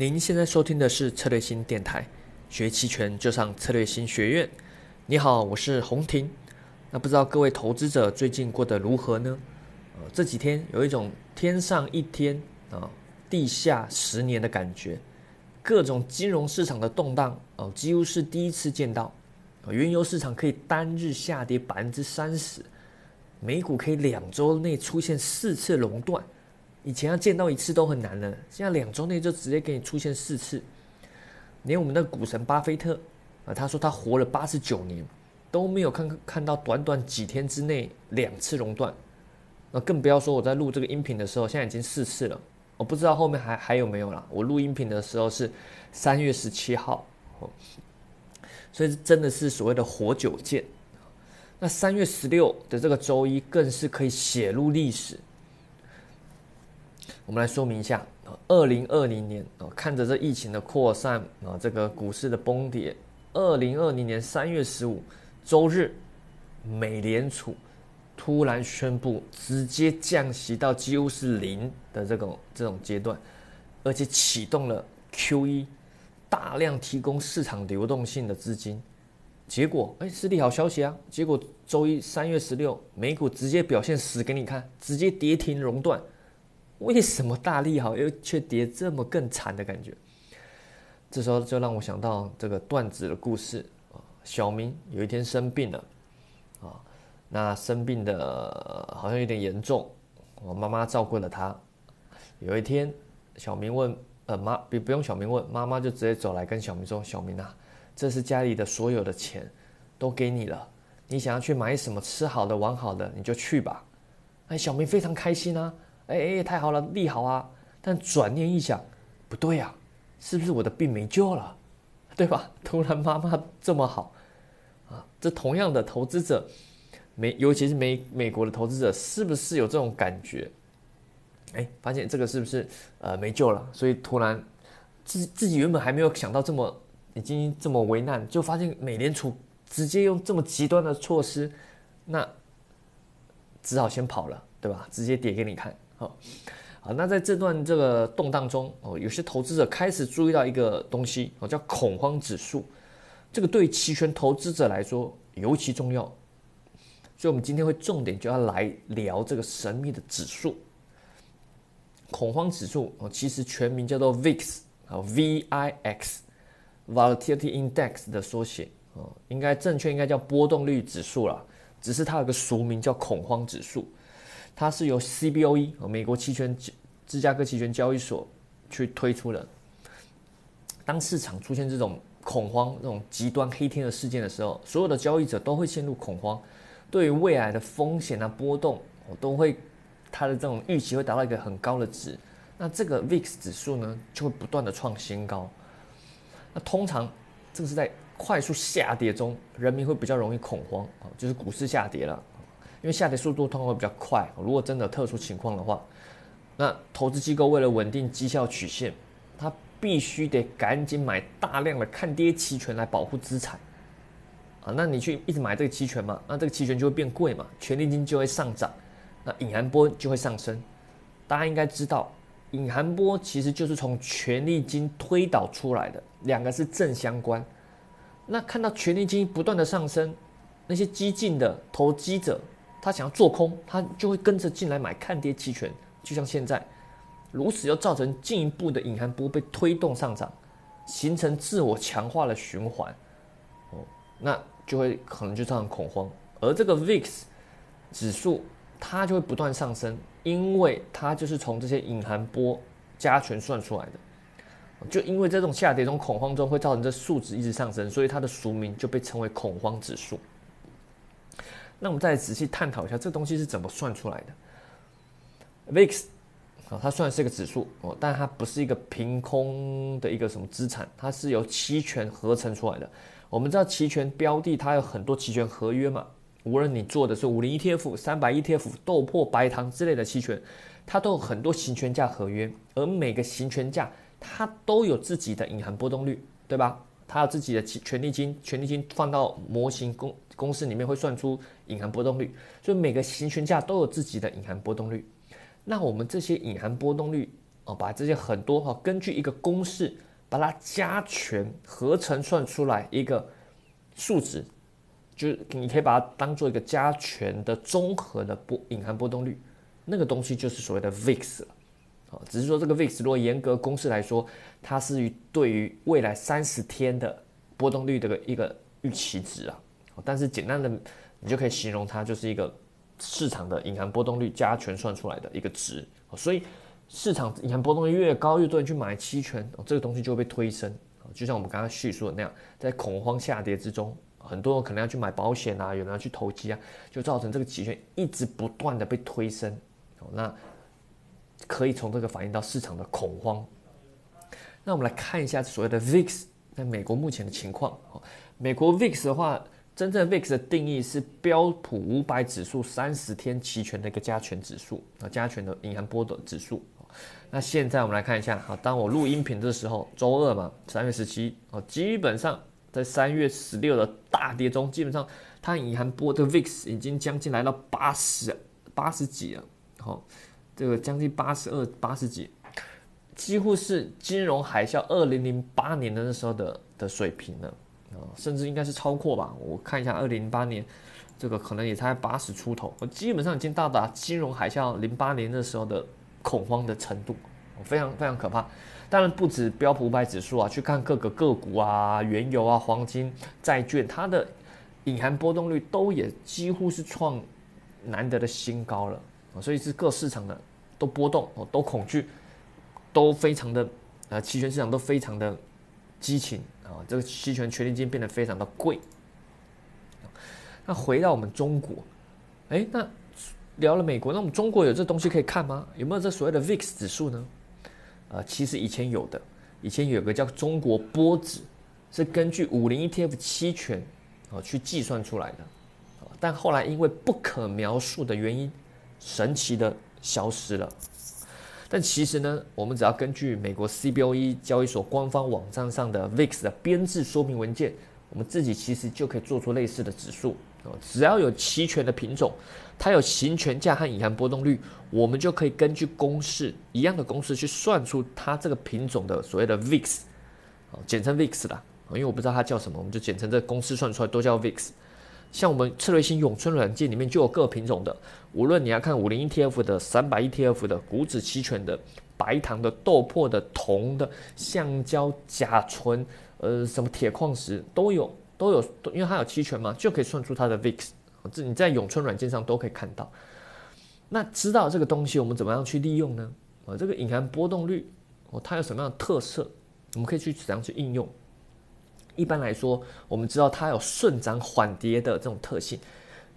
您现在收听的是策略星电台，学期权就上策略星学院。你好，我是洪婷。那不知道各位投资者最近过得如何呢？呃，这几天有一种天上一天啊，地下十年的感觉，各种金融市场的动荡哦，几乎是第一次见到。原油市场可以单日下跌百分之三十，美股可以两周内出现四次熔断。以前要见到一次都很难了，现在两周内就直接给你出现四次，连我们的股神巴菲特啊，他说他活了八十九年都没有看看到短短几天之内两次熔断，那更不要说我在录这个音频的时候，现在已经四次了，我不知道后面还还有没有了。我录音频的时候是三月十七号，所以真的是所谓的活久见。那三月十六的这个周一更是可以写入历史。我们来说明一下啊，二零二零年啊，看着这疫情的扩散啊，这个股市的崩跌。二零二零年三月十五周日，美联储突然宣布直接降息到几乎是零的这种这种阶段，而且启动了 QE，大量提供市场流动性的资金。结果哎，是利好消息啊！结果周一三月十六，美股直接表现死给你看，直接跌停熔断。为什么大利好又却跌这么更惨的感觉？这时候就让我想到这个段子的故事啊。小明有一天生病了啊，那生病的好像有点严重，我妈妈照顾了他。有一天，小明问呃妈，不不用小明问，妈妈就直接走来跟小明说：“小明啊，这是家里的所有的钱，都给你了，你想要去买什么吃好的玩好的，你就去吧。”哎，小明非常开心啊。哎哎，太好了，利好啊！但转念一想，不对呀，是不是我的病没救了，对吧？突然妈妈这么好啊，这同样的投资者，美尤其是美美国的投资者，是不是有这种感觉？哎，发现这个是不是呃没救了？所以突然自自己原本还没有想到这么已经这么为难，就发现美联储直接用这么极端的措施，那只好先跑了，对吧？直接跌给你看。好，好，那在这段这个动荡中哦，有些投资者开始注意到一个东西哦，叫恐慌指数。这个对期权投资者来说尤其重要，所以我们今天会重点就要来聊这个神秘的指数——恐慌指数哦。其实全名叫做 VIX 啊，V I X，Volatility Index 的缩写哦，应该正确应该叫波动率指数了，只是它有个俗名叫恐慌指数。它是由 CBOE 美国期权芝加哥期权交易所去推出的。当市场出现这种恐慌、这种极端黑天鹅事件的时候，所有的交易者都会陷入恐慌，对于未来的风险啊波动，我都会它的这种预期会达到一个很高的值。那这个 VIX 指数呢，就会不断的创新高。那通常这个是在快速下跌中，人民会比较容易恐慌啊，就是股市下跌了。因为下跌速度通常会比较快，如果真的特殊情况的话，那投资机构为了稳定绩效曲线，它必须得赶紧买大量的看跌期权来保护资产。啊，那你去一直买这个期权嘛，那这个期权就会变贵嘛，权利金就会上涨，那隐含波就会上升。大家应该知道，隐含波其实就是从权利金推导出来的，两个是正相关。那看到权利金不断的上升，那些激进的投机者。他想要做空，他就会跟着进来买看跌期权，就像现在，如此又造成进一步的隐含波被推动上涨，形成自我强化的循环，哦，那就会可能就造成恐慌，而这个 VIX 指数它就会不断上升，因为它就是从这些隐含波加权算出来的，就因为这种下跌中恐慌中会造成这数值一直上升，所以它的俗名就被称为恐慌指数。那我们再仔细探讨一下，这东西是怎么算出来的？VIX 啊，它算是一个指数哦，但它不是一个凭空的一个什么资产，它是由期权合成出来的。我们知道期权标的它有很多期权合约嘛，无论你做的是五零 ETF、三百 ETF、豆粕、白糖之类的期权，它都有很多行权价合约，而每个行权价它都有自己的隐含波动率，对吧？它有自己的权利金，权利金放到模型公公式里面会算出。隐含波动率，所以每个行权价都有自己的隐含波动率。那我们这些隐含波动率哦，把这些很多哈，根据一个公式把它加权合成算出来一个数值，就是你可以把它当做一个加权的综合的波隐含波动率，那个东西就是所谓的 VIX 了。啊，只是说这个 VIX 如果严格公式来说，它是于对于未来三十天的波动率的一个预期值啊。但是简单的，你就可以形容它就是一个市场的隐含波动率加权算出来的一个值。所以市场隐含波动率越高，越多人去买期权，这个东西就会被推升。就像我们刚刚叙述的那样，在恐慌下跌之中，很多人可能要去买保险啊，有人要去投机啊，就造成这个期权一直不断的被推升。那可以从这个反映到市场的恐慌。那我们来看一下所谓的 VIX 在美国目前的情况。美国 VIX 的话，真正 VIX 的定义是标普五百指数三十天期权的一个加权指数啊，加权的银行波的指数。那现在我们来看一下，啊，当我录音频的时候，周二嘛，三月十七，哦，基本上在三月十六的大跌中，基本上它银行波的 VIX 已经将近来到八十八十几了，好。这个将近八十二、八十几，几乎是金融海啸二零零八年的那时候的的水平了啊，甚至应该是超过吧。我看一下二零零八年，这个可能也才八十出头，我基本上已经到达金融海啸零八年那时候的恐慌的程度，非常非常可怕。当然不止标普五百指数啊，去看各个个股啊、原油啊、黄金、债券，它的隐含波动率都也几乎是创难得的新高了，所以是各市场的。都波动哦，都恐惧，都非常的，呃，期权市场都非常的激情啊，这个期权权利金变得非常的贵。那回到我们中国，哎，那聊了美国，那我们中国有这东西可以看吗？有没有这所谓的 VIX 指数呢？呃，其实以前有的，以前有个叫中国波指，是根据五零 ETF 期权啊去计算出来的，但后来因为不可描述的原因，神奇的。消失了，但其实呢，我们只要根据美国 CBOE 交易所官方网站上的 VIX 的编制说明文件，我们自己其实就可以做出类似的指数哦。只要有期权的品种，它有行权价和隐含波动率，我们就可以根据公式一样的公式去算出它这个品种的所谓的 VIX，简称 VIX 啦。因为我不知道它叫什么，我们就简称这公式算出来都叫 VIX。像我们策略性永春软件里面就有各品种的，无论你要看五零 ETF 的、三百 ETF 的、股指期权的、白糖的、豆粕的、铜的、橡胶、甲醇，呃，什么铁矿石都有，都有，因为它有期权嘛，就可以算出它的 VIX。这你在永春软件上都可以看到。那知道这个东西，我们怎么样去利用呢？啊，这个隐含波动率哦，它有什么样的特色？我们可以去怎样去应用？一般来说，我们知道它有顺涨缓跌的这种特性。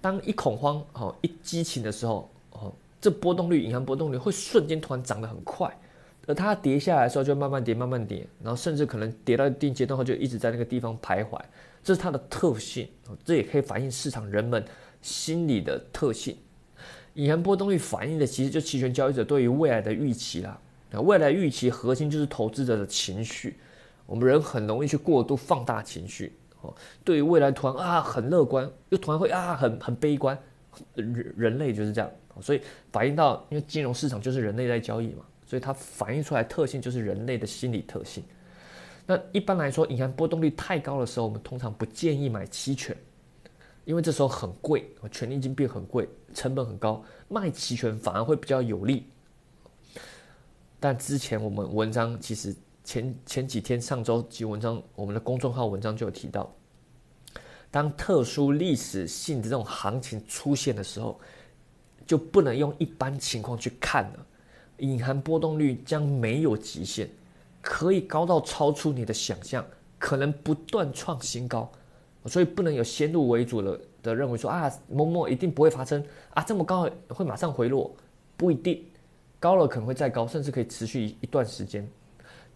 当一恐慌哦一激情的时候哦，这波动率隐含波动率会瞬间突然涨得很快，而它跌下来的时候就慢慢跌慢慢跌，然后甚至可能跌到一定阶段后就一直在那个地方徘徊，这是它的特性。这也可以反映市场人们心理的特性。隐含波动率反映的其实就期权交易者对于未来的预期啦。那未来预期核心就是投资者的情绪。我们人很容易去过度放大情绪，哦，对于未来突然啊很乐观，又突然会啊很很悲观，人人类就是这样，所以反映到，因为金融市场就是人类在交易嘛，所以它反映出来特性就是人类的心理特性。那一般来说，银行波动率太高的时候，我们通常不建议买期权，因为这时候很贵，权利金变很贵，成本很高，卖期权反而会比较有利。但之前我们文章其实。前前几天上周几文章，我们的公众号文章就有提到，当特殊历史性的这种行情出现的时候，就不能用一般情况去看了。隐含波动率将没有极限，可以高到超出你的想象，可能不断创新高，所以不能有先入为主的的认为说啊某某一定不会发生啊这么高会马上回落，不一定，高了可能会再高，甚至可以持续一段时间。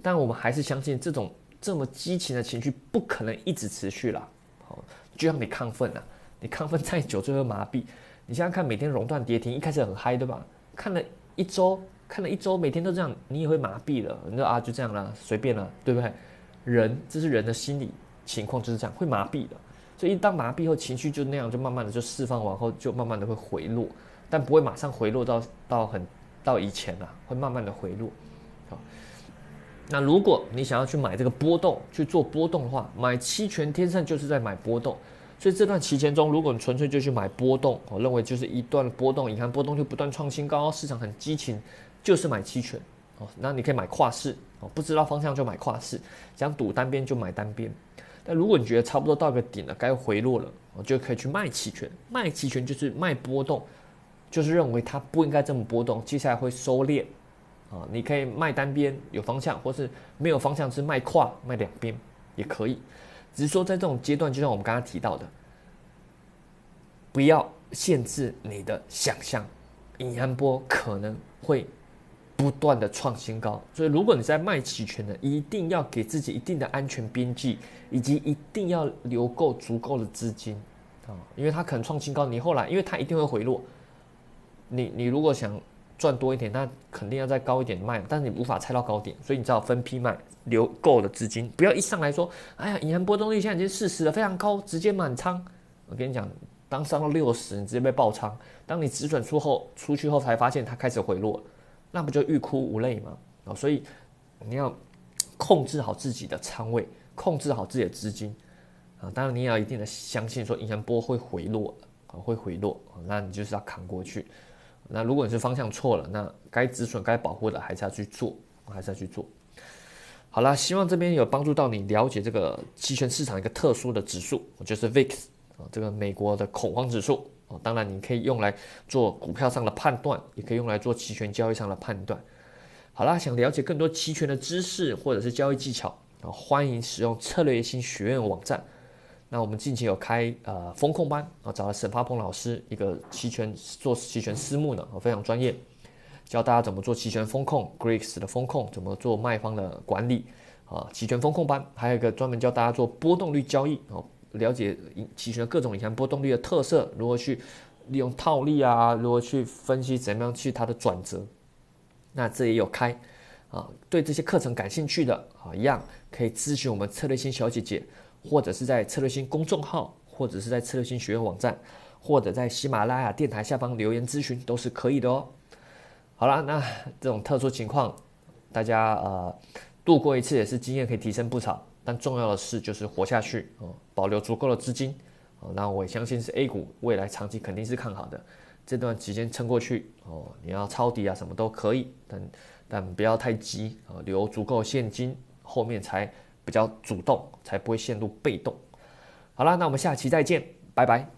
但我们还是相信这种这么激情的情绪不可能一直持续了，好，就像你亢奋啊，你亢奋再久就会麻痹。你现在看每天熔断跌停，一开始很嗨，对吧？看了一周，看了一周，每天都这样，你也会麻痹了。你说啊，就这样了，随便了，对不对？人这是人的心理情况就是这样，会麻痹的。所以一当麻痹后，情绪就那样，就慢慢的就释放完后，就慢慢的会回落，但不会马上回落到到很到以前了，会慢慢的回落。好，那如果你想要去买这个波动去做波动的话，买期权天生就是在买波动。所以这段期间中，如果你纯粹就去买波动，我认为就是一段波动，你看波动就不断创新高，市场很激情，就是买期权哦。那你可以买跨市哦，不知道方向就买跨市，想赌单边就买单边。但如果你觉得差不多到个顶了，该回落了，我就可以去卖期权。卖期权就是卖波动，就是认为它不应该这么波动，接下来会收敛啊。你可以卖单边有方向，或是没有方向是卖跨卖两边也可以。只是说，在这种阶段，就像我们刚刚提到的，不要限制你的想象，隐含波可能会不断的创新高。所以，如果你在卖期权的，一定要给自己一定的安全边际，以及一定要留够足够的资金啊，因为它可能创新高，你后来因为它一定会回落，你你如果想赚多一点，那肯定要再高一点卖，但是你无法猜到高点，所以你只好分批卖。留够的资金，不要一上来说，哎呀，银行波动率现在已经四十了，非常高，直接满仓。我跟你讲，当上到六十，你直接被爆仓。当你止损出后，出去后才发现它开始回落，那不就欲哭无泪吗？啊，所以你要控制好自己的仓位，控制好自己的资金啊。当然，你也要一定的相信说银行波会回落啊，会回落那你就是要扛过去。那如果你是方向错了，那该止损、该保护的还是要去做，还是要去做。好啦，希望这边有帮助到你了解这个期权市场一个特殊的指数，就是 VIX 啊，这个美国的恐慌指数啊。当然，你可以用来做股票上的判断，也可以用来做期权交易上的判断。好啦，想了解更多期权的知识或者是交易技巧啊，欢迎使用策略性学院网站。那我们近期有开呃风控班啊，找了沈发鹏老师，一个期权做期权私募的，非常专业。教大家怎么做期权风控，Greeks 的风控怎么做卖方的管理啊，期权风控班还有一个专门教大家做波动率交易哦，了解期权各种影响波动率的特色，如何去利用套利啊，如何去分析怎么样去它的转折，那这也有开啊，对这些课程感兴趣的啊，一样可以咨询我们策略星小姐姐，或者是在策略星公众号，或者是在策略星学院网站，或者在喜马拉雅电台下方留言咨询都是可以的哦。好了，那这种特殊情况，大家呃度过一次也是经验可以提升不少。但重要的是就是活下去哦，保留足够的资金哦。那我也相信是 A 股未来长期肯定是看好的，这段期间撑过去哦。你要抄底啊什么都可以，但但不要太急啊，留足够现金，后面才比较主动，才不会陷入被动。好了，那我们下期再见，拜拜。